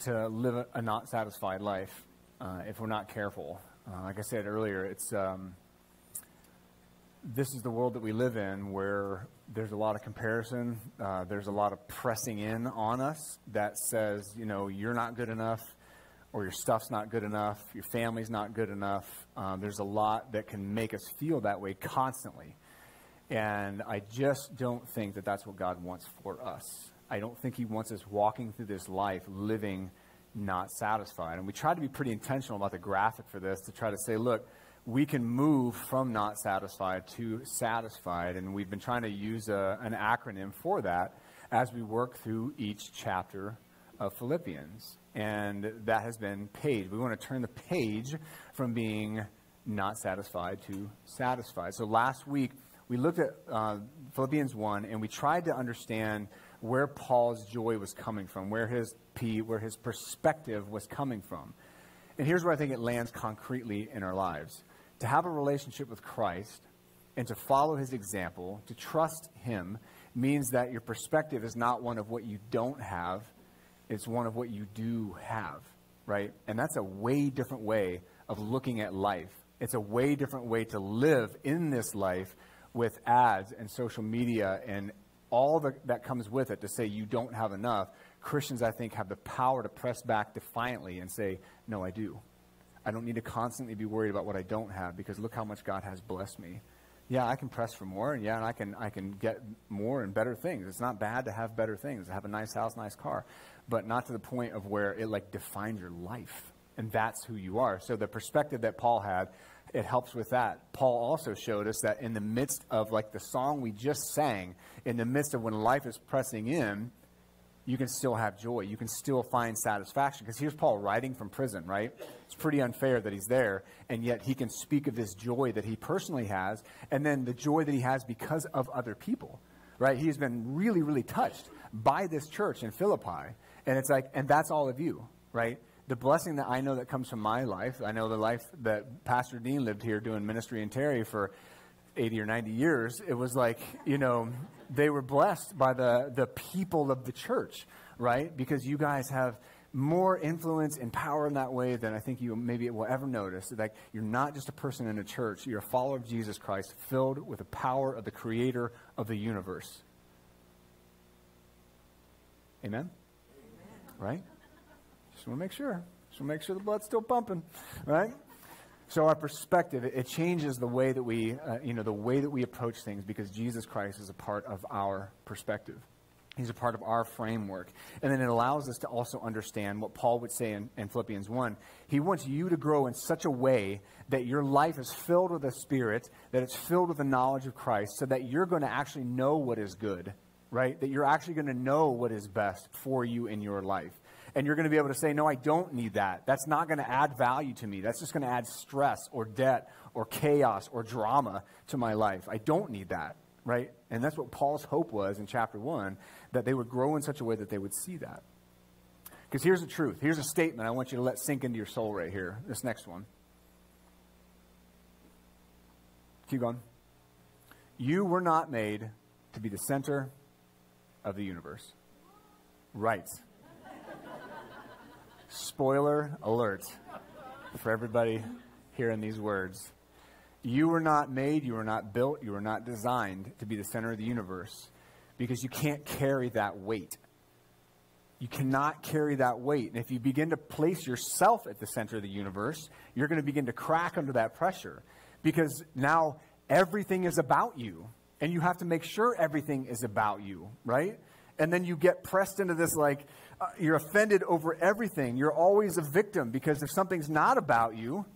to live a not satisfied life uh, if we're not careful. Uh, like I said earlier, it's um, this is the world that we live in where there's a lot of comparison. Uh, there's a lot of pressing in on us that says, you know, you're not good enough, or your stuff's not good enough, your family's not good enough. Uh, there's a lot that can make us feel that way constantly. And I just don't think that that's what God wants for us. I don't think He wants us walking through this life living not satisfied. And we try to be pretty intentional about the graphic for this to try to say, look, we can move from not satisfied to satisfied. And we've been trying to use a, an acronym for that as we work through each chapter of Philippians. And that has been page. We want to turn the page from being not satisfied to satisfied. So last week, we looked at uh, Philippians 1 and we tried to understand where Paul's joy was coming from, where his P, where his perspective was coming from. And here's where I think it lands concretely in our lives. To have a relationship with Christ and to follow his example, to trust him, means that your perspective is not one of what you don't have, it's one of what you do have, right? And that's a way different way of looking at life. It's a way different way to live in this life with ads and social media and all the, that comes with it to say you don't have enough, Christians, I think, have the power to press back defiantly and say, No, I do. I don't need to constantly be worried about what I don't have because look how much God has blessed me. Yeah, I can press for more, and yeah, and I can I can get more and better things. It's not bad to have better things, to have a nice house, nice car, but not to the point of where it like defines your life, and that's who you are. So the perspective that Paul had it helps with that. Paul also showed us that in the midst of like the song we just sang, in the midst of when life is pressing in, you can still have joy. You can still find satisfaction. Because here's Paul writing from prison, right? It's pretty unfair that he's there, and yet he can speak of this joy that he personally has, and then the joy that he has because of other people, right? He's been really, really touched by this church in Philippi. And it's like, and that's all of you, right? The blessing that I know that comes from my life, I know the life that Pastor Dean lived here doing ministry in Terry for 80 or 90 years, it was like, you know, they were blessed by the, the people of the church, right? Because you guys have more influence and power in that way than I think you maybe will ever notice. Like you're not just a person in a church, you're a follower of Jesus Christ, filled with the power of the creator of the universe. Amen? Amen. Right? Just want to make sure. Just want to make sure the blood's still pumping, right? So our perspective, it, changes the way that we, uh, you know, the way that we approach things because Jesus Christ is a part of our perspective. He's a part of our framework. And then it allows us to also understand what Paul would say in, in, Philippians 1. He wants you to grow in such a way that your life is filled with the Spirit, that it's filled with the knowledge of Christ, so that you're going to actually know what is good, right? That you're actually going to know what is best for you in your life and you're going to be able to say, No, I don't need that. That's not going to add value to me. That's just going to add stress or debt or chaos or drama to my life. I don't need that, right? And that's what Paul's hope was in chapter 1 that they would grow in such a way that they would see that. Because here's the truth. Here's a statement I want you to let sink into your soul right here. This next one. Keep going. You were not made to be the center of the universe. Right. Spoiler alert for everybody hearing these words. You were not made, you were not built, you were not designed to be the center of the universe because you can't carry that weight. You cannot carry that weight. And if you begin to place yourself at the center of the universe, you're going to begin to crack under that pressure because now everything is about you. And you have to make sure everything is about you, right? And then you get pressed into this like, uh, you're offended over everything. You're always a victim because if something's not about you,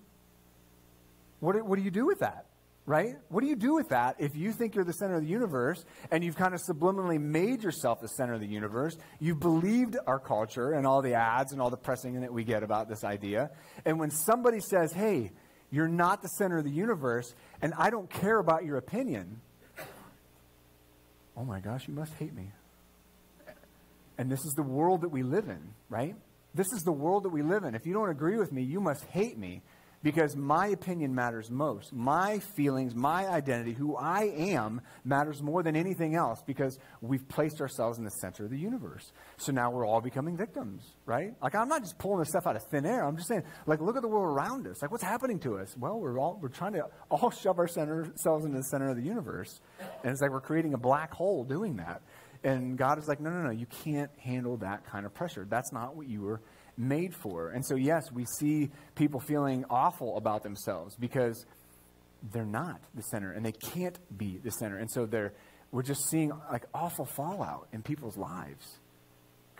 what what do you do with that? right? What do you do with that if you think you're the center of the universe and you've kind of subliminally made yourself the center of the universe? You've believed our culture and all the ads and all the pressing that we get about this idea. And when somebody says, hey, you're not the center of the universe and I don't care about your opinion, oh my gosh, you must hate me. And this is the world that we live in, right? This is the world that we live in. If you don't agree with me, you must hate me because my opinion matters most. My feelings, my identity, who I am, matters more than anything else because we've placed ourselves in the center of the universe. So now we're all becoming victims, right? Like, I'm not just pulling this stuff out of thin air. I'm just saying, like, look at the world around us. Like, what's happening to us? Well, we're, all, we're trying to all shove ourselves into the center of the universe. And it's like we're creating a black hole doing that. And God is like, no, no, no, you can't handle that kind of pressure. That's not what you were made for. And so, yes, we see people feeling awful about themselves because they're not the center and they can't be the center. And so they're, we're just seeing like awful fallout in people's lives.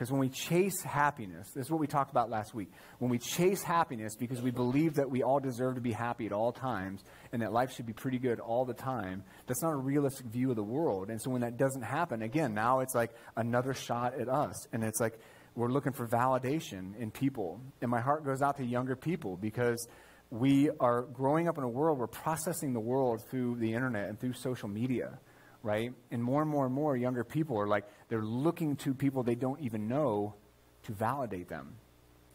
Because when we chase happiness, this is what we talked about last week. When we chase happiness because we believe that we all deserve to be happy at all times and that life should be pretty good all the time, that's not a realistic view of the world. And so when that doesn't happen, again, now it's like another shot at us. And it's like, we're looking for validation in people. And my heart goes out to younger people because we are growing up in a world, where we're processing the world through the internet and through social media, right? And more and more and more younger people are like, they're looking to people they don't even know to validate them.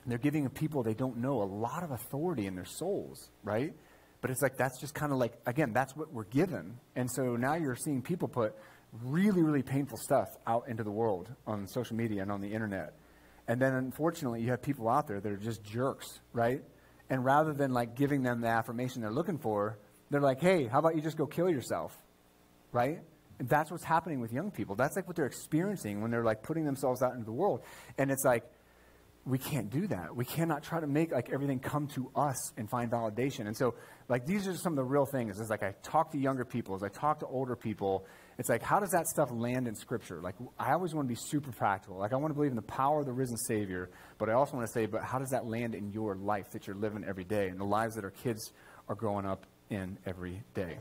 And they're giving people they don't know a lot of authority in their souls, right? But it's like, that's just kind of like, again, that's what we're given. And so now you're seeing people put really, really painful stuff out into the world on social media and on the internet and then unfortunately, you have people out there that are just jerks, right? And rather than like giving them the affirmation they're looking for, they're like, hey, how about you just go kill yourself, right? And that's what's happening with young people. That's like what they're experiencing when they're like putting themselves out into the world. And it's like, we can't do that. We cannot try to make like everything come to us and find validation. And so, like, these are some of the real things. Is like I talk to younger people, as I talk to older people, it's like, how does that stuff land in Scripture? Like, I always want to be super practical. Like, I want to believe in the power of the risen Savior, but I also want to say, but how does that land in your life that you're living every day and the lives that our kids are growing up in every day?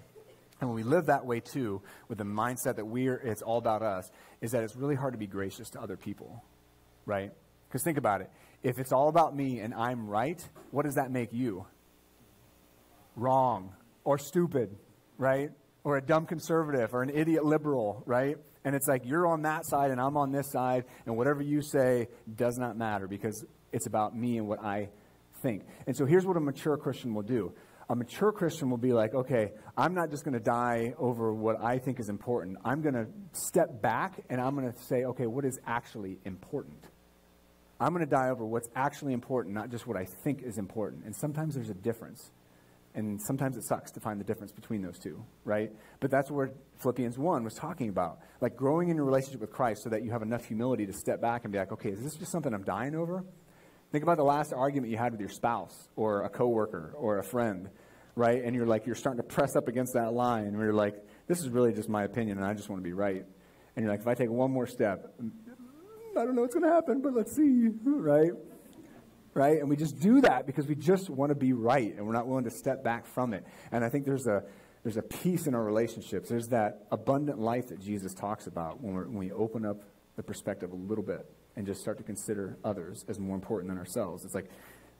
And when we live that way too, with the mindset that we're, it's all about us, is that it's really hard to be gracious to other people, right? Because think about it. If it's all about me and I'm right, what does that make you? Wrong or stupid, right? or a dumb conservative or an idiot liberal, right? And it's like you're on that side and I'm on this side, and whatever you say does not matter because it's about me and what I think. And so here's what a mature Christian will do. A mature Christian will be like, okay, I'm not just going to die over what I think is important. I'm going to step back and I'm going to say, okay, what is actually important? I'm going to die over what's actually important, not just what I think is important. And sometimes there's a difference. And sometimes it sucks to find the difference between those two, right? But that's what Philippians 1 was talking about. Like growing in your relationship with Christ so that you have enough humility to step back and be like, okay, is this just something I'm dying over? Think about the last argument you had with your spouse or a coworker or a friend, right? And you're like, you're starting to press up against that line and you're like, this is really just my opinion and I just want to be right. And you're like, if I take one more step, I don't know what's going to happen, but let's see, right? right? And we just do that because we just want to be right and we're not willing to step back from it. And I think there's a there's a peace in our relationships. There's that abundant life that Jesus talks about when, we when we open up the perspective a little bit and just start to consider others as more important than ourselves. It's like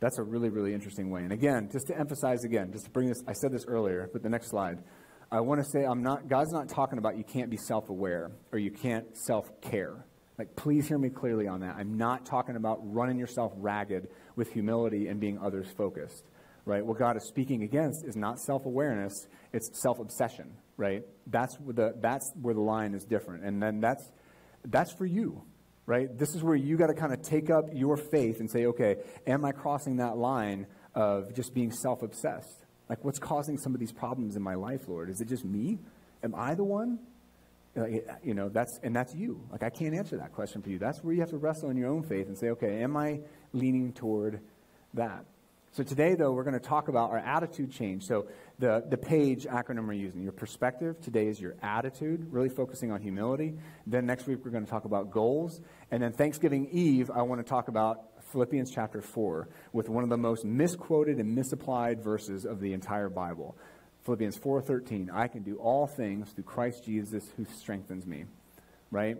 that's a really, really interesting way. And again, just to emphasize again, just to bring this, I said this earlier, but the next slide. I want to say I'm not, God's not talking about you can't be self aware or you can't self care. Like, please hear me clearly on that. I'm not talking about running yourself ragged with humility and being others focused, right? What God is speaking against is not self awareness, it's self obsession, right? That's where, the, that's where the line is different. And then that's, that's for you, right? This is where you got to kind of take up your faith and say, okay, am I crossing that line of just being self obsessed? Like, what's causing some of these problems in my life, Lord? Is it just me? Am I the one? Eh, you know, that's, and that's you. Like, I can't answer that question for you. That's where you have to wrestle in your own faith and say, okay, am I leaning toward that? So today, though, we're going to talk about our attitude change. So the, the PAGE acronym we're using, your perspective. Today is your attitude, really focusing on humility. Then next week, we're going to talk about goals. And then Thanksgiving Eve, I want to talk about Philippians chapter 4 with one of the most misquoted and misapplied verses of the entire Bible. Philippians 4:13, I can do all things through Christ Jesus who strengthens me. Right?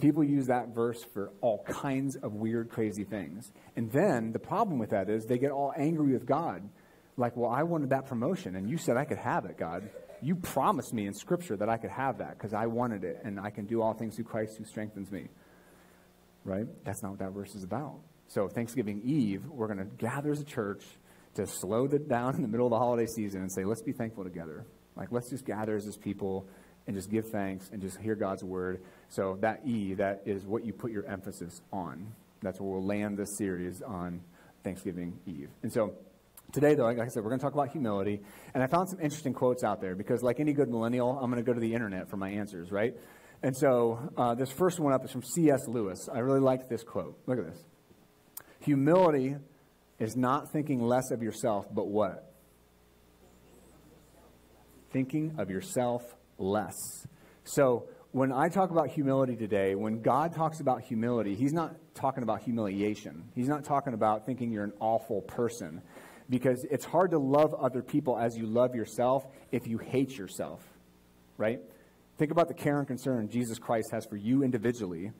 People use that verse for all kinds of weird, crazy things. And then the problem with that is they get all angry with God. Like, well, I wanted that promotion, and you said I could have it, God. You promised me in Scripture that I could have that because I wanted it, and I can do all things through Christ who strengthens me. Right? That's not what that verse is about. So, Thanksgiving Eve, we're going to gather as a church to slow it down in the middle of the holiday season and say, let's be thankful together. Like, let's just gather as people and just give thanks and just hear God's word. So, that E, that is what you put your emphasis on. That's where we'll land this series on Thanksgiving Eve. And so, Today, though, like I said, we're going to talk about humility. And I found some interesting quotes out there because, like any good millennial, I'm going to go to the internet for my answers, right? And so, uh, this first one up is from C.S. Lewis. I really liked this quote. Look at this. Humility is not thinking less of yourself, but what? Thinking of yourself less. So, when I talk about humility today, when God talks about humility, He's not talking about humiliation. He's not talking about thinking you're an awful person. Because it's hard to love other people as you love yourself if you hate yourself, right? Think about the care and concern Jesus Christ has for you individually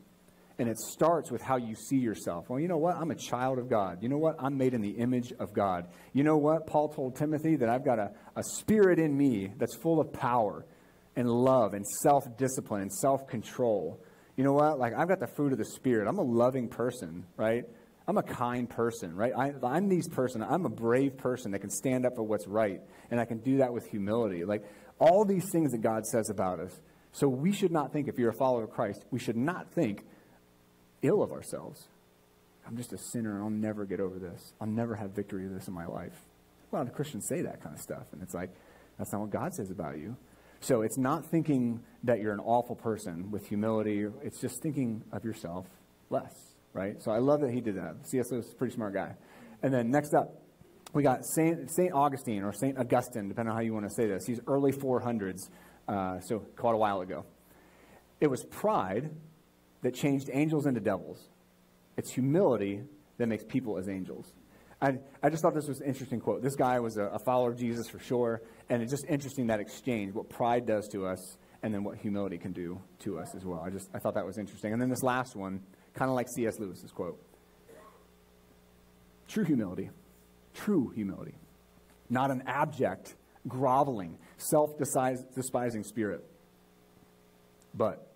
and it starts with how you see yourself. Well, you know what? I'm a child of God. You know what? I'm made in the image of God. You know what? Paul told Timothy that I've got a, a spirit in me that's full of power and love and self discipline and self control. You know what? Like, I've got the fruit of the Spirit. I'm a loving person, right? I'm a kind person, right? I, I'm these person. I'm a brave person that can stand up for what's right, and I can do that with humility. Like, all these things that God says about us. So we should not think, if you're a follower of Christ, we should not think ill of ourselves. I'm just a sinner and I'll never get over this. I'll never have victory of this in my life. A lot of Christians say that kind of stuff, and it's like, that's not what God says about you. So it's not thinking that you're an awful person with humility. It's just thinking of yourself less, right? So I love that he did that. C.S. Lewis is a pretty smart guy. And then next up, we got Saint, Saint Augustine or Saint Augustine, depending on how you want to say this. He's early 400s, uh, so quite a while ago. It was pride that changed angels into devils. It's humility that makes people as angels. I, I just thought this was an interesting quote. This guy was a, a follower of Jesus for sure, and it's just interesting that exchange, what pride does to us, and then what humility can do to us as well. I just I thought that was interesting. And then this last one, kind of like C.S. Lewis's quote. True humility, true humility, not an abject, groveling, self-despising spirit, but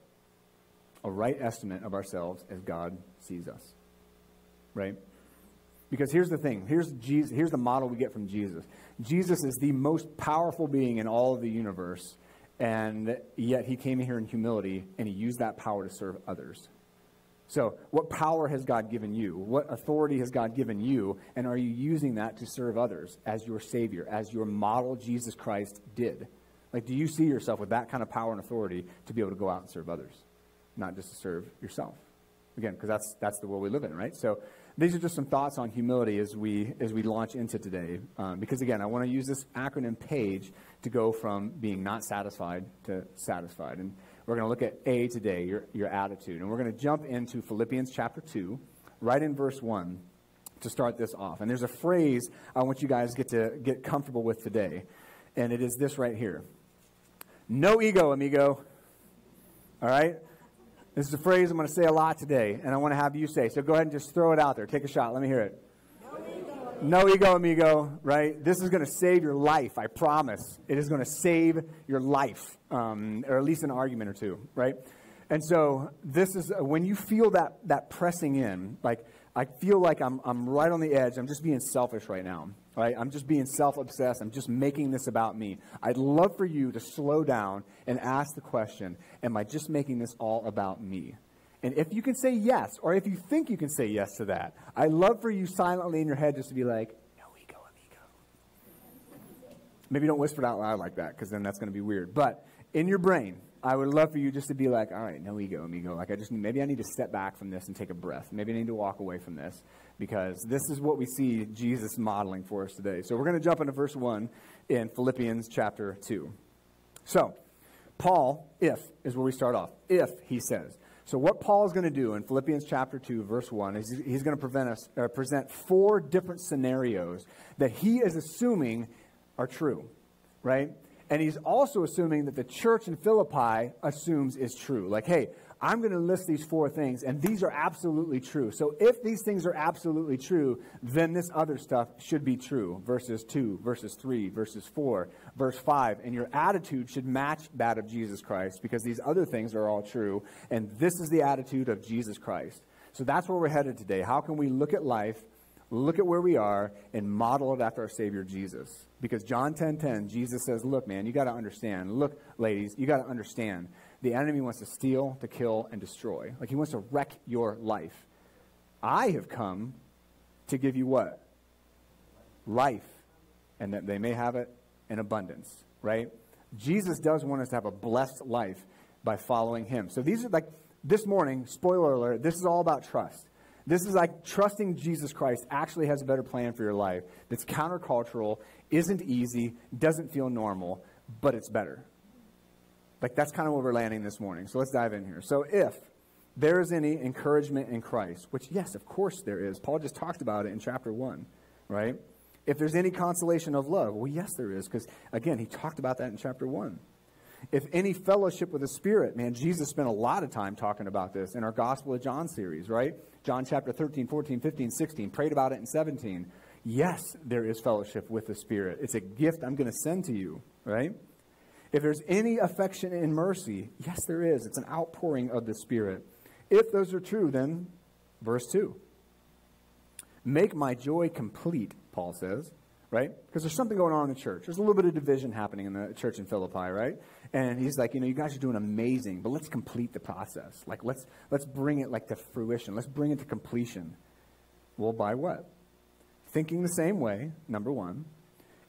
a right estimate of ourselves as God sees us. Right? Because here's the thing. Here's Jesus, here's the model we get from Jesus. Jesus is the most powerful being in all of the universe, and yet he came here in humility and he used that power to serve others. So, what power has God given you? What authority has God given you? And are you using that to serve others as your Savior, as your model Jesus Christ did? Like, do you see yourself with that kind of power and authority to be able to go out and serve others? not just to serve yourself. Again, because that's, that's the world we live in, right? So these are just some thoughts on humility as we, as we launch into today. Um, because again, I want to use this acronym PAGE to go from being not satisfied to satisfied. And we're going to look at A today, your, your attitude. And we're going to jump into Philippians chapter 2, right in verse 1 to start this off. And there's a phrase I want you guys get to get comfortable with today. And it is this right here. No ego, amigo. All right? This is a phrase I'm going to say a lot today, and I want to have you say. So go ahead and just throw it out there. Take a shot. Let me hear it. No ego, amigo, right? This is going to save your life, I promise. It is going to save your life, um, or at least an argument or two, right? And so this is uh, when you feel that, that pressing in, like I feel like I'm, I'm right on the edge. I'm just being selfish right now. Right? I'm just being self obsessed. I'm just making this about me. I'd love for you to slow down and ask the question Am I just making this all about me? And if you can say yes, or if you think you can say yes to that, I'd love for you silently in your head just to be like, No ego, amigo. Maybe don't whisper it out loud like that, because then that's going to be weird. But in your brain, I would love for you just to be like, all right, no ego, amigo. Like, I just maybe I need to step back from this and take a breath. Maybe I need to walk away from this because this is what we see Jesus modeling for us today. So we're going to jump into verse 1 in Philippians chapter 2. So, Paul, if, is where we start off. If, he says. So, what Paul is going to do in Philippians chapter 2, verse 1, is he's going to us, uh, present four different scenarios that he is assuming are true, right? And he's also assuming that the church in Philippi assumes is true. Like, hey, I'm going to list these four things, and these are absolutely true. So if these things are absolutely true, then this other stuff should be true. Verses 2, verses 3, verses 4, verse 5. And your attitude should match that of Jesus Christ because these other things are all true. And this is the attitude of Jesus Christ. So that's where we're headed today. How can we look at life, look at where we are, and model it after our Savior Jesus? Because John 10 10, Jesus says, Look, man, you got to understand. Look, ladies, you got to understand the enemy wants to steal, to kill, and destroy. Like he wants to wreck your life. I have come to give you what? Life. And that they may have it in abundance, right? Jesus does want us to have a blessed life by following him. So these are like this morning, spoiler alert, this is all about trust. This is like trusting Jesus Christ actually has a better plan for your life that's countercultural, isn't easy, doesn't feel normal, but it's better. Like that's kind of where we're landing this morning. So let's dive in here. So if there is any encouragement in Christ, which yes, of course there is. Paul just talked about it in chapter 1, right? If there's any consolation of love, well, yes, there is, because again, he talked about that in chapter 1. If any fellowship with the Spirit, man, Jesus spent a lot of time talking about this in our Gospel of John series, right? John chapter 13, 14, 15, 16, prayed about it in 17. Yes, there is fellowship with the Spirit. It's a gift I'm going to send to you, right? If there's any affection and mercy, yes, there is. It's an outpouring of the Spirit. If those are true, then verse 2. Make my joy complete, Paul says, right? Because there's something going on in the church. There's a little bit of division happening in the church in Philippi, right? And he's like, you know, you guys are doing amazing, but let's complete the process. Like, let's, let's bring it like to fruition. Let's bring it to completion. Well, by what? Thinking the same way, number one.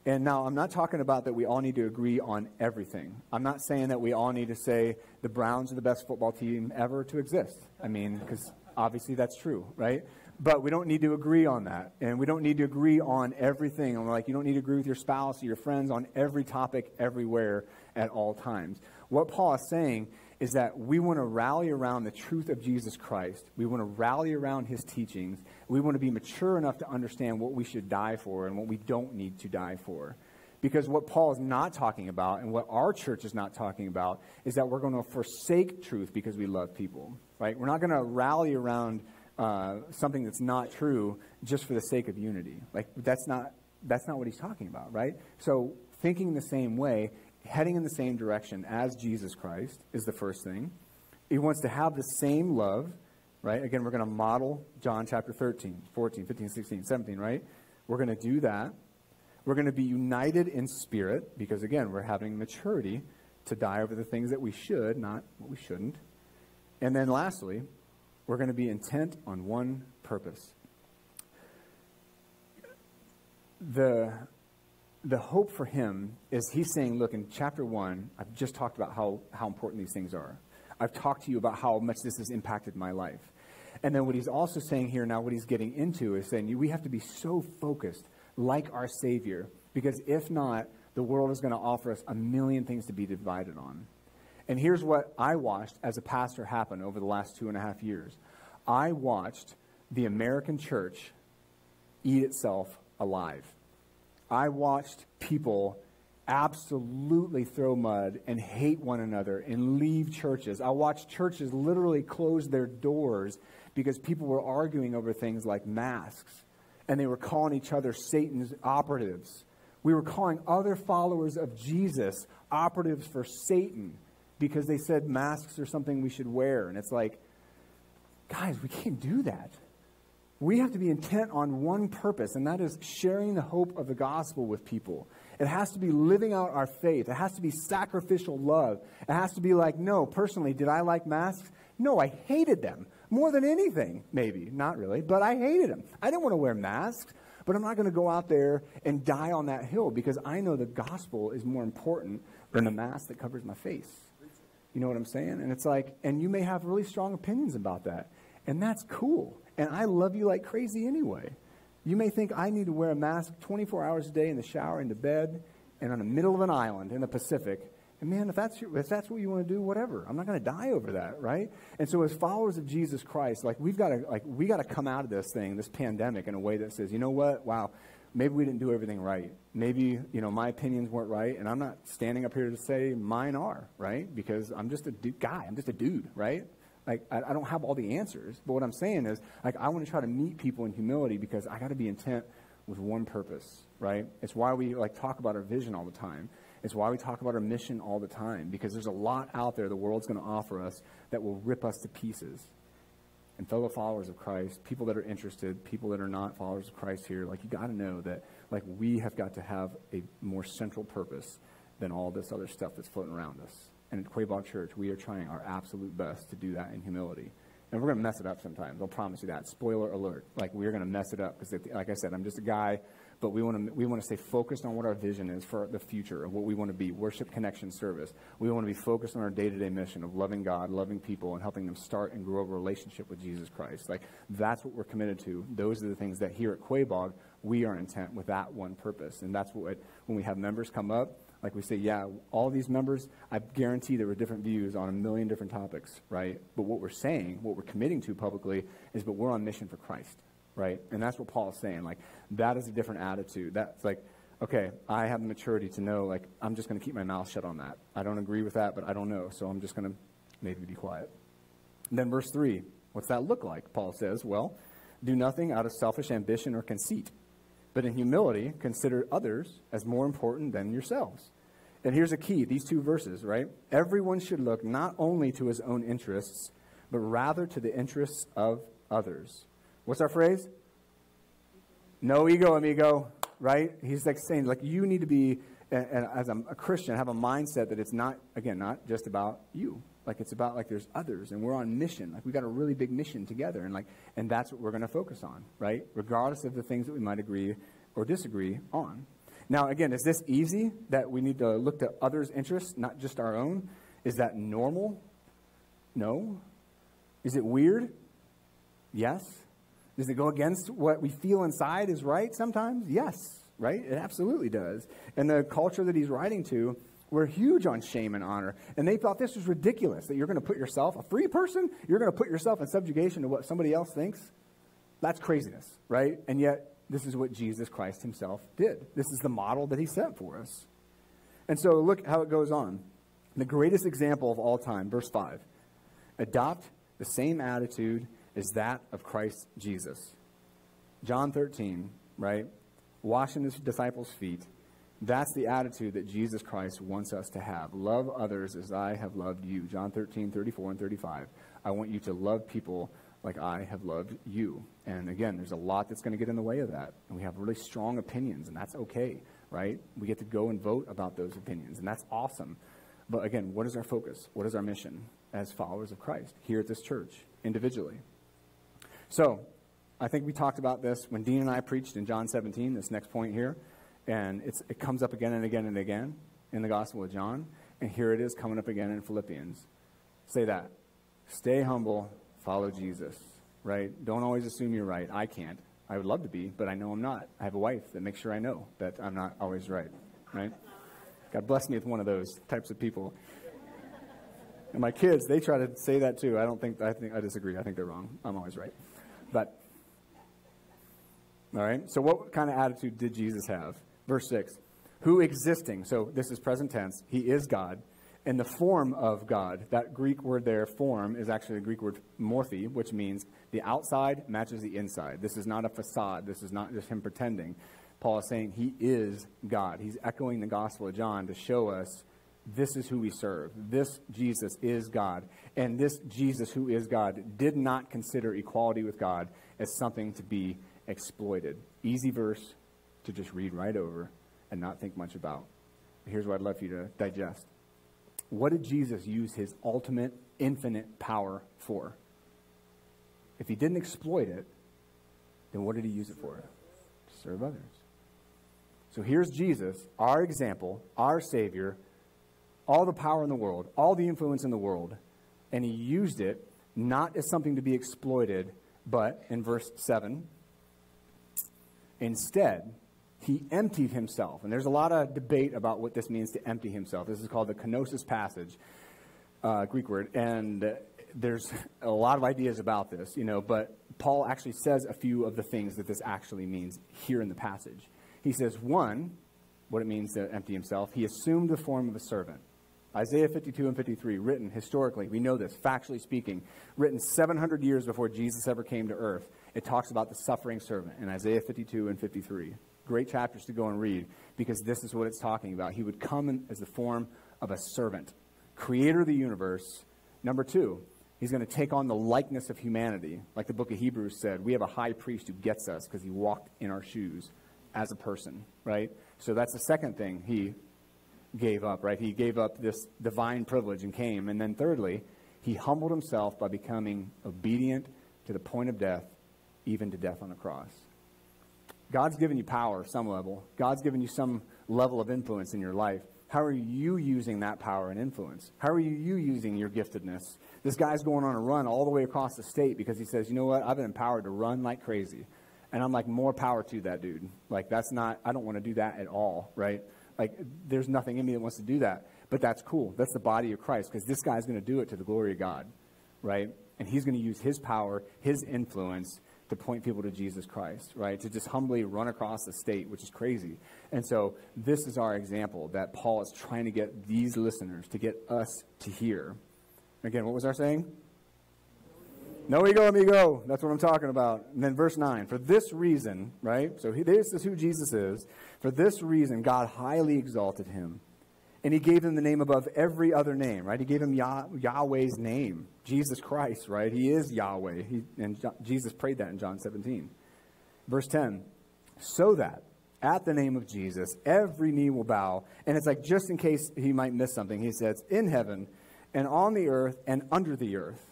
And now I'm not talking about that we all need to agree on everything. I'm not saying that we all need to say the Browns are the best football team ever to exist. I mean, because obviously that's true, right? But we don't need to agree on that. And we don't need to agree on everything. And like, you don't need to agree with your spouse or your friends on every topic everywhere at all times. What Paul is saying is that we want to rally around the truth of Jesus Christ. We want to rally around his teachings. We want to be mature enough to understand what we should die for and what we don't need to die for. Because what Paul is not talking about and what our church is not talking about is that we're going to forsake truth because we love people, right? We're not going to rally around uh, something that's not true just for the sake of unity. Like, that's not, that's not what he's talking about, right? So, thinking the same way heading in the same direction as Jesus Christ is the first thing. He wants to have the same love, right? Again, we're going to model John chapter 13, 14, 15, 16, 17, right? We're going to do that. We're going to be united in spirit because, again, we're having maturity to die over the things that we should, not what we shouldn't. And then lastly, we're going to be intent on one purpose. The the hope for him is he's saying, look, in chapter one, I've just talked about how, how important these things are. I've talked to you about how much this has impacted my life. And then what he's also saying here now, what he's getting into is saying we have to be so focused like our Savior, because if not, the world is going to offer us a million things to be divided on. And here's what I watched as a pastor happen over the last two and a half years I watched the American church eat itself alive. I watched people absolutely throw mud and hate one another and leave churches. I watched churches literally close their doors because people were arguing over things like masks and they were calling each other Satan's operatives. We were calling other followers of Jesus operatives for Satan because they said masks are something we should wear. And it's like, guys, we can't do that we have to be intent on one purpose, and that is sharing the hope of the gospel with people. It has to be living out our faith. It has to be sacrificial love. It has to be like, no, personally, did I like masks? No, I hated them. More than anything, maybe. Not really, but I hated them. I didn't want to wear masks, but I'm not going to go out there and die on that hill because I know the gospel is more important than the mask that covers my face. You know what I'm saying? And it's like, and you may have really strong opinions about that. And that's cool. And I love you like crazy anyway. You may think I need to wear a mask 24 hours a day in the shower, into bed, and on the middle of an island in the Pacific. And man, if that's, your, if that's what you want to do, whatever. I'm not going to die over that, right? And so as followers of Jesus Christ, like we've got to like we got to come out of this thing, this pandemic in a way that says, you know what? Wow, maybe we didn't do everything right. Maybe, you know, my opinions weren't right, and I'm not standing up here to say mine are, right? Because I'm just a du- guy. I'm just a dude, right? Like, I, I don't have all the answers. But what I'm saying is, like, I want to try to meet people in humility because I got to be intent with one purpose, right? It's why we, like, talk about our vision all the time. It's why we talk about our mission all the time because there's a lot out there the world's going to offer us that will rip us to pieces and fellow followers of Christ, people that are interested, people that are not followers of Christ here, like you got to know that like we have got to have a more central purpose than all this other stuff that's floating around us. And at Quaboag Church, we are trying our absolute best to do that in humility. And we're going to mess it up sometimes. I'll promise you that. Spoiler alert. Like, we're going to mess it up because, like I said, I'm just a guy but we want to we want to stay focused on what our vision is for the future of what we want to be worship connection service we want to be focused on our day-to-day mission of loving god loving people and helping them start and grow a relationship with jesus christ like that's what we're committed to those are the things that here at quaboag we are intent with that one purpose and that's what when we have members come up like we say yeah all these members i guarantee there were different views on a million different topics right but what we're saying what we're committing to publicly is but we're on mission for christ right? And that's what Paul is saying. Like, that is a different attitude. That's like, okay, I have the maturity to know, like, I'm just going to keep my mouth shut on that. I don't agree with that, but I don't know, so I'm just going to maybe be quiet. And then verse 3, what's that look like? Paul says, well, do nothing out of selfish ambition or conceit, but in humility consider others as more important than yourselves. And here's a key these two verses, right? Everyone should look not only to his own interests, but rather to the interests of others. What's our phrase? No ego, amigo, right? He's like saying, like, you need to be, as a Christian, have a mindset that it's not, again, not just about you. Like, it's about, like, there's others, and we're on mission. Like, we've got a really big mission together, and, like, and that's what we're going to focus on, right? Regardless of the things that we might agree or disagree on. Now, again, is this easy that we need to look to others' interests, not just our own? Is that normal? No. Is it weird? Yes. Does it go against what we feel inside is right sometimes? Yes, right? It absolutely does. And the culture that he's writing to, we're huge on shame and honor. And they thought this was ridiculous that you're going to put yourself, a free person, you're going to put yourself in subjugation to what somebody else thinks. That's craziness, right? And yet, this is what Jesus Christ himself did. This is the model that he set for us. And so, look how it goes on. The greatest example of all time, verse 5 adopt the same attitude as that of Christ Jesus. John 13, right? Washing his disciples' feet. That's the attitude that Jesus Christ wants us to have. Love others as I have loved you. John 13, 34 and 35. I want you to love people like I have loved you. And again, there's a lot that's going to get in the way of that. And we have really strong opinions, and that's okay, right? We get to go and vote about those opinions, and that's awesome. But again, what is our focus? What is our mission as followers of Christ here at this church, individually? So, I think we talked about this when Dean and I preached in John 17, this next point here. And it comes up again and again and again in the Gospel of John. And here it is coming up again in Philippians. Say that. Stay humble, follow Jesus, right? Don't always assume you're right. I can't. I would love to be, but I know I'm not. I have a wife that makes sure I know that I'm not always right, right? God bless me with one of those types of people. And my kids, they try to say that too. I don't think, I think, I disagree. I think they're wrong. I'm always right. But, all right, so what kind of attitude did Jesus have? Verse 6 Who existing, so this is present tense, he is God, in the form of God. That Greek word there, form, is actually the Greek word morphe, which means the outside matches the inside. This is not a facade, this is not just him pretending. Paul is saying he is God. He's echoing the Gospel of John to show us this is who we serve. This Jesus is God. And this Jesus, who is God, did not consider equality with God as something to be exploited. Easy verse to just read right over and not think much about. Here's what I'd love for you to digest. What did Jesus use his ultimate, infinite power for? If he didn't exploit it, then what did he use it for? To serve others. So here's Jesus, our example, our Savior all the power in the world, all the influence in the world, and he used it not as something to be exploited, but in verse 7, instead, he emptied himself. And there's a lot of debate about what this means to empty himself. This is called the kenosis passage, uh, Greek word. And there's a lot of ideas about this, you know, but Paul actually says a few of the things that this actually means here in the passage. He says, one, what it means to empty himself, he assumed the form of a servant. Isaiah 52 and 53, written historically, we know this, factually speaking, written 700 years before Jesus ever came to earth. It talks about the suffering servant in Isaiah 52 and 53. Great chapters to go and read because this is what it's talking about. He would come in as the form of a servant, creator of the universe. Number two, he's going to take on the likeness of humanity. Like the book of Hebrews said, we have a high priest who gets us because he walked in our shoes as a person, right? So that's the second thing he gave up, right? He gave up this divine privilege and came. And then thirdly, he humbled himself by becoming obedient to the point of death, even to death on a cross. God's given you power some level. God's given you some level of influence in your life. How are you using that power and influence? How are you using your giftedness? This guy's going on a run all the way across the state because he says, you know what? I've been empowered to run like crazy. And I'm like, more power to that dude. Like, that's not, I don't want to do that at all, right? Like, there's nothing in me that wants to do that. But that's cool. That's the body of Christ because this guy's going to do it to the glory of God, right? And he's going to use his power, his influence to point people to Jesus Christ, right? To just humbly run across the state, which is crazy. And so this is our example that Paul is trying to get these listeners, to get us to hear. Again, what was our saying? No ego, amigo. That's what I'm talking about. And then verse 9. For this reason, right? So he, this is who Jesus is. For this reason, God highly exalted him. And he gave him the name above every other name, right? He gave him Yah- Yahweh's name, Jesus Christ, right? He is Yahweh. He, and Jesus prayed that in John 17. Verse 10. So that at the name of Jesus, every knee will bow. And it's like, just in case he might miss something, he says, in heaven and on the earth and under the earth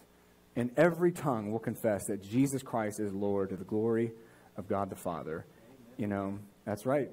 and every tongue will confess that Jesus Christ is Lord to the glory of God the Father. You know, that's right.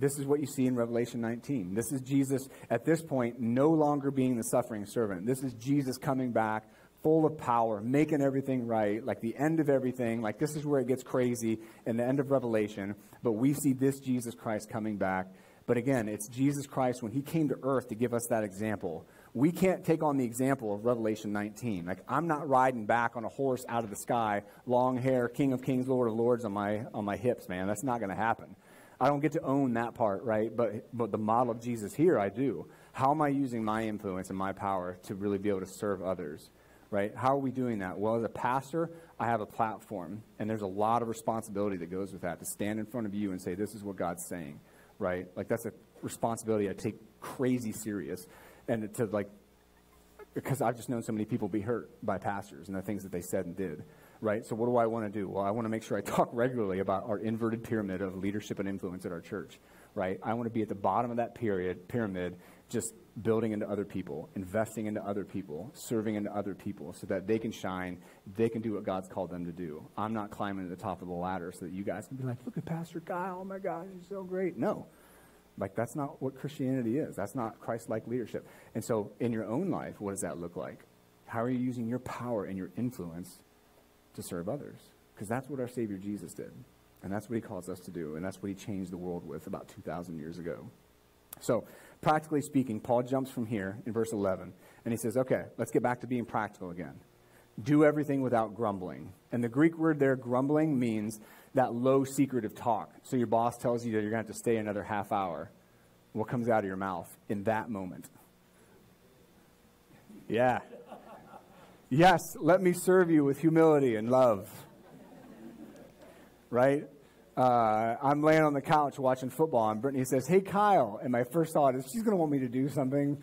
This is what you see in Revelation 19. This is Jesus, at this point, no longer being the suffering servant. This is Jesus coming back full of power, making everything right, like the end of everything. Like this is where it gets crazy in the end of Revelation. But we see this Jesus Christ coming back. But again, it's Jesus Christ when he came to earth to give us that example we can't take on the example of Revelation 19. Like, I'm not riding back on a horse out of the sky, long hair, King of Kings, Lord of Lords on my, on my hips, man. That's not going to happen. I don't get to own that part, right? But, but the model of Jesus here, I do. How am I using my influence and my power to really be able to serve others, right? How are we doing that? Well, as a pastor, I have a platform, and there's a lot of responsibility that goes with that to stand in front of you and say, this is what God's saying, right? Like, that's a responsibility I take crazy serious and to like, because I've just known so many people be hurt by pastors and the things that they said and did, right? So what do I want to do? Well, I want to make sure I talk regularly about our inverted pyramid of leadership and influence at our church, right? I want to be at the bottom of that period pyramid, just building into other people, investing into other people, serving into other people so that they can shine, they can do what God's called them to do. I'm not climbing to the top of the ladder so that you guys can be like, look at Pastor Kyle, oh my gosh, he's so great. No. Like, that's not what Christianity is. That's not Christ like leadership. And so, in your own life, what does that look like? How are you using your power and your influence to serve others? Because that's what our Savior Jesus did. And that's what he calls us to do. And that's what he changed the world with about 2,000 years ago. So, practically speaking, Paul jumps from here in verse 11 and he says, okay, let's get back to being practical again. Do everything without grumbling. And the Greek word there, grumbling, means that low secretive talk. So your boss tells you that you're going to have to stay another half hour. What comes out of your mouth in that moment? Yeah. Yes, let me serve you with humility and love. Right? Uh, I'm laying on the couch watching football, and Brittany says, Hey, Kyle. And my first thought is, She's going to want me to do something.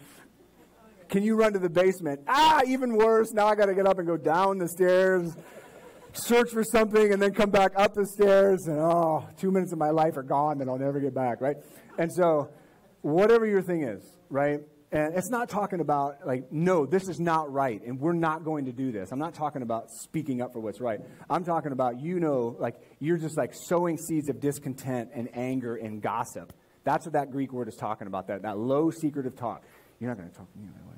Can you run to the basement? Ah, even worse. Now I got to get up and go down the stairs search for something and then come back up the stairs and oh, two minutes of my life are gone that I'll never get back, right? And so, whatever your thing is, right? And it's not talking about, like, no, this is not right, and we're not going to do this. I'm not talking about speaking up for what's right. I'm talking about, you know, like, you're just like sowing seeds of discontent and anger and gossip. That's what that Greek word is talking about, that, that low secretive talk. You're not going to talk to me that way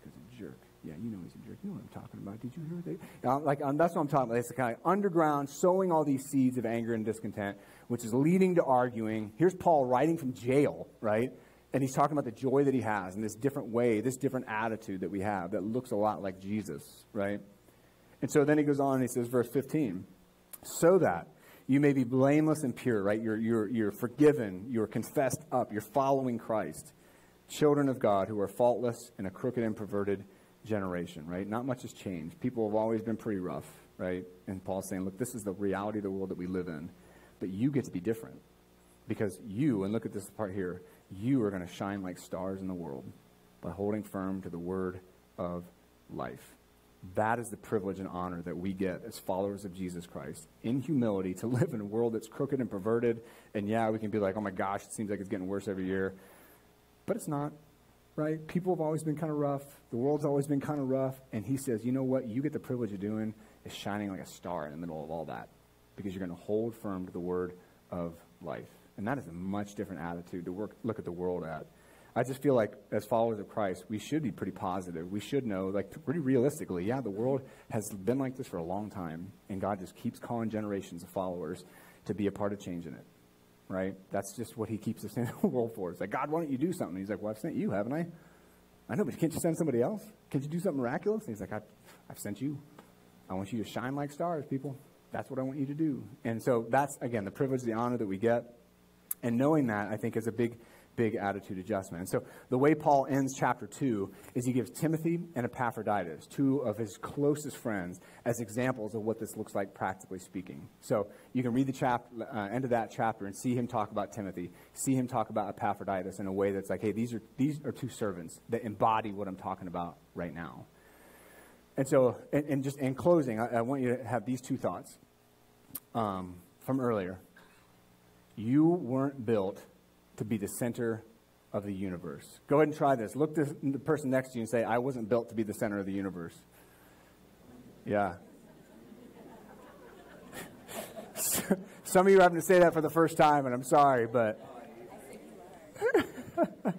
because a jerk. Yeah, you know he's a jerk. You know what I'm talking about. Did you hear that? Uh, like, um, that's what I'm talking about. It's kind of underground, sowing all these seeds of anger and discontent, which is leading to arguing. Here's Paul writing from jail, right? And he's talking about the joy that he has and this different way, this different attitude that we have that looks a lot like Jesus, right? And so then he goes on and he says, verse 15, so that you may be blameless and pure, right? You're, you're, you're forgiven, you're confessed up, you're following Christ. Children of God who are faultless in a crooked and perverted generation, right? Not much has changed. People have always been pretty rough, right? And Paul's saying, look, this is the reality of the world that we live in. But you get to be different. Because you, and look at this part here, you are going to shine like stars in the world by holding firm to the word of life. That is the privilege and honor that we get as followers of Jesus Christ in humility to live in a world that's crooked and perverted. And yeah, we can be like, oh my gosh, it seems like it's getting worse every year. But it's not, right? People have always been kind of rough. The world's always been kind of rough. And he says, you know what? You get the privilege of doing is shining like a star in the middle of all that because you're going to hold firm to the word of life. And that is a much different attitude to work, look at the world at. I just feel like as followers of Christ, we should be pretty positive. We should know, like, pretty realistically, yeah, the world has been like this for a long time, and God just keeps calling generations of followers to be a part of changing it, right? That's just what He keeps us in the world for. It's like, God, why don't you do something? He's like, well, I've sent you, haven't I? I know, but can't you send somebody else? Can't you do something miraculous? And he's like, I've, I've sent you. I want you to shine like stars, people. That's what I want you to do. And so that's, again, the privilege, the honor that we get. And knowing that, I think, is a big big attitude adjustment. And so the way Paul ends chapter 2 is he gives Timothy and Epaphroditus, two of his closest friends, as examples of what this looks like practically speaking. So you can read the chap- uh, end of that chapter and see him talk about Timothy, see him talk about Epaphroditus in a way that's like, hey, these are, these are two servants that embody what I'm talking about right now. And so, and, and just in closing, I, I, want you to have these two thoughts um, from earlier. You weren't built to be the center of the universe. Go ahead and try this. Look the, the person next to you and say, I wasn't built to be the center of the universe. Yeah. Some of you are having to say that for the first time, and I'm sorry, but.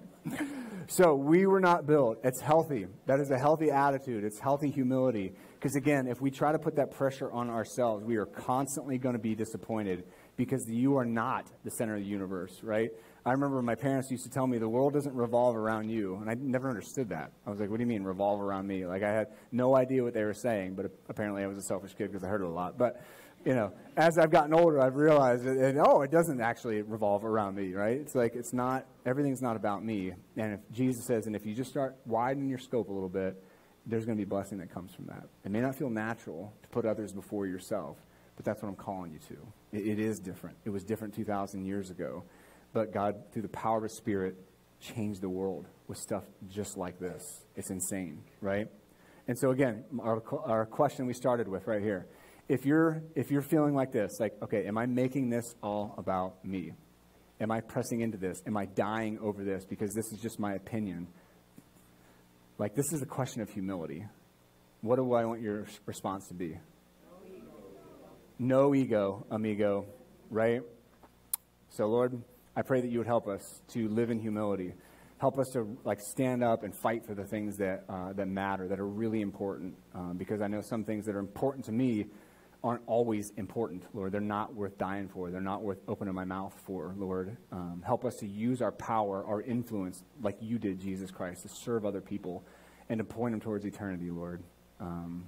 so we were not built. It's healthy. That is a healthy attitude. It's healthy humility. Because again, if we try to put that pressure on ourselves, we are constantly going to be disappointed because you are not the center of the universe, right? I remember my parents used to tell me the world doesn't revolve around you, and I never understood that. I was like, what do you mean revolve around me? Like I had no idea what they were saying, but apparently I was a selfish kid because I heard it a lot. But you know, as I've gotten older, I've realized that, and, oh, it doesn't actually revolve around me, right? It's like it's not everything's not about me. And if Jesus says, and if you just start widening your scope a little bit, there's going to be blessing that comes from that. It may not feel natural to put others before yourself, but that's what I'm calling you to. it, it is different. It was different 2,000 years ago. But God, through the power of His Spirit, changed the world with stuff just like this. It's insane, right? And so, again, our, our question we started with right here. If you're, if you're feeling like this, like, okay, am I making this all about me? Am I pressing into this? Am I dying over this because this is just my opinion? Like, this is a question of humility. What do I want your response to be? No ego, amigo, right? So, Lord, I pray that you would help us to live in humility. Help us to like stand up and fight for the things that, uh, that matter, that are really important. Um, because I know some things that are important to me aren't always important, Lord. They're not worth dying for. They're not worth opening my mouth for, Lord. Um, help us to use our power, our influence, like you did, Jesus Christ, to serve other people and to point them towards eternity, Lord. Um,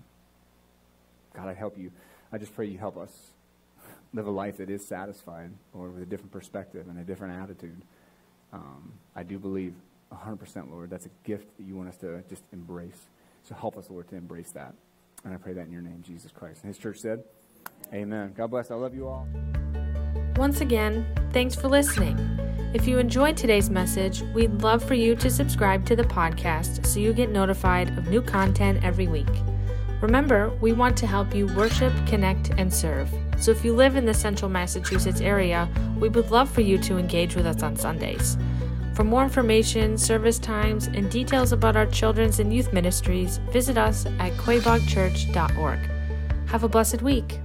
God, I help you. I just pray you help us live a life that is satisfied, Lord, with a different perspective and a different attitude. Um, I do believe 100%, Lord, that's a gift that you want us to just embrace. So help us, Lord, to embrace that. And I pray that in your name, Jesus Christ. And his church said, Amen. God bless. I love you all. Once again, thanks for listening. If you enjoyed today's message, we'd love for you to subscribe to the podcast so you get notified of new content every week. Remember, we want to help you worship, connect, and serve. So if you live in the central Massachusetts area, we would love for you to engage with us on Sundays. For more information, service times, and details about our children's and youth ministries, visit us at quaboagchurch.org. Have a blessed week.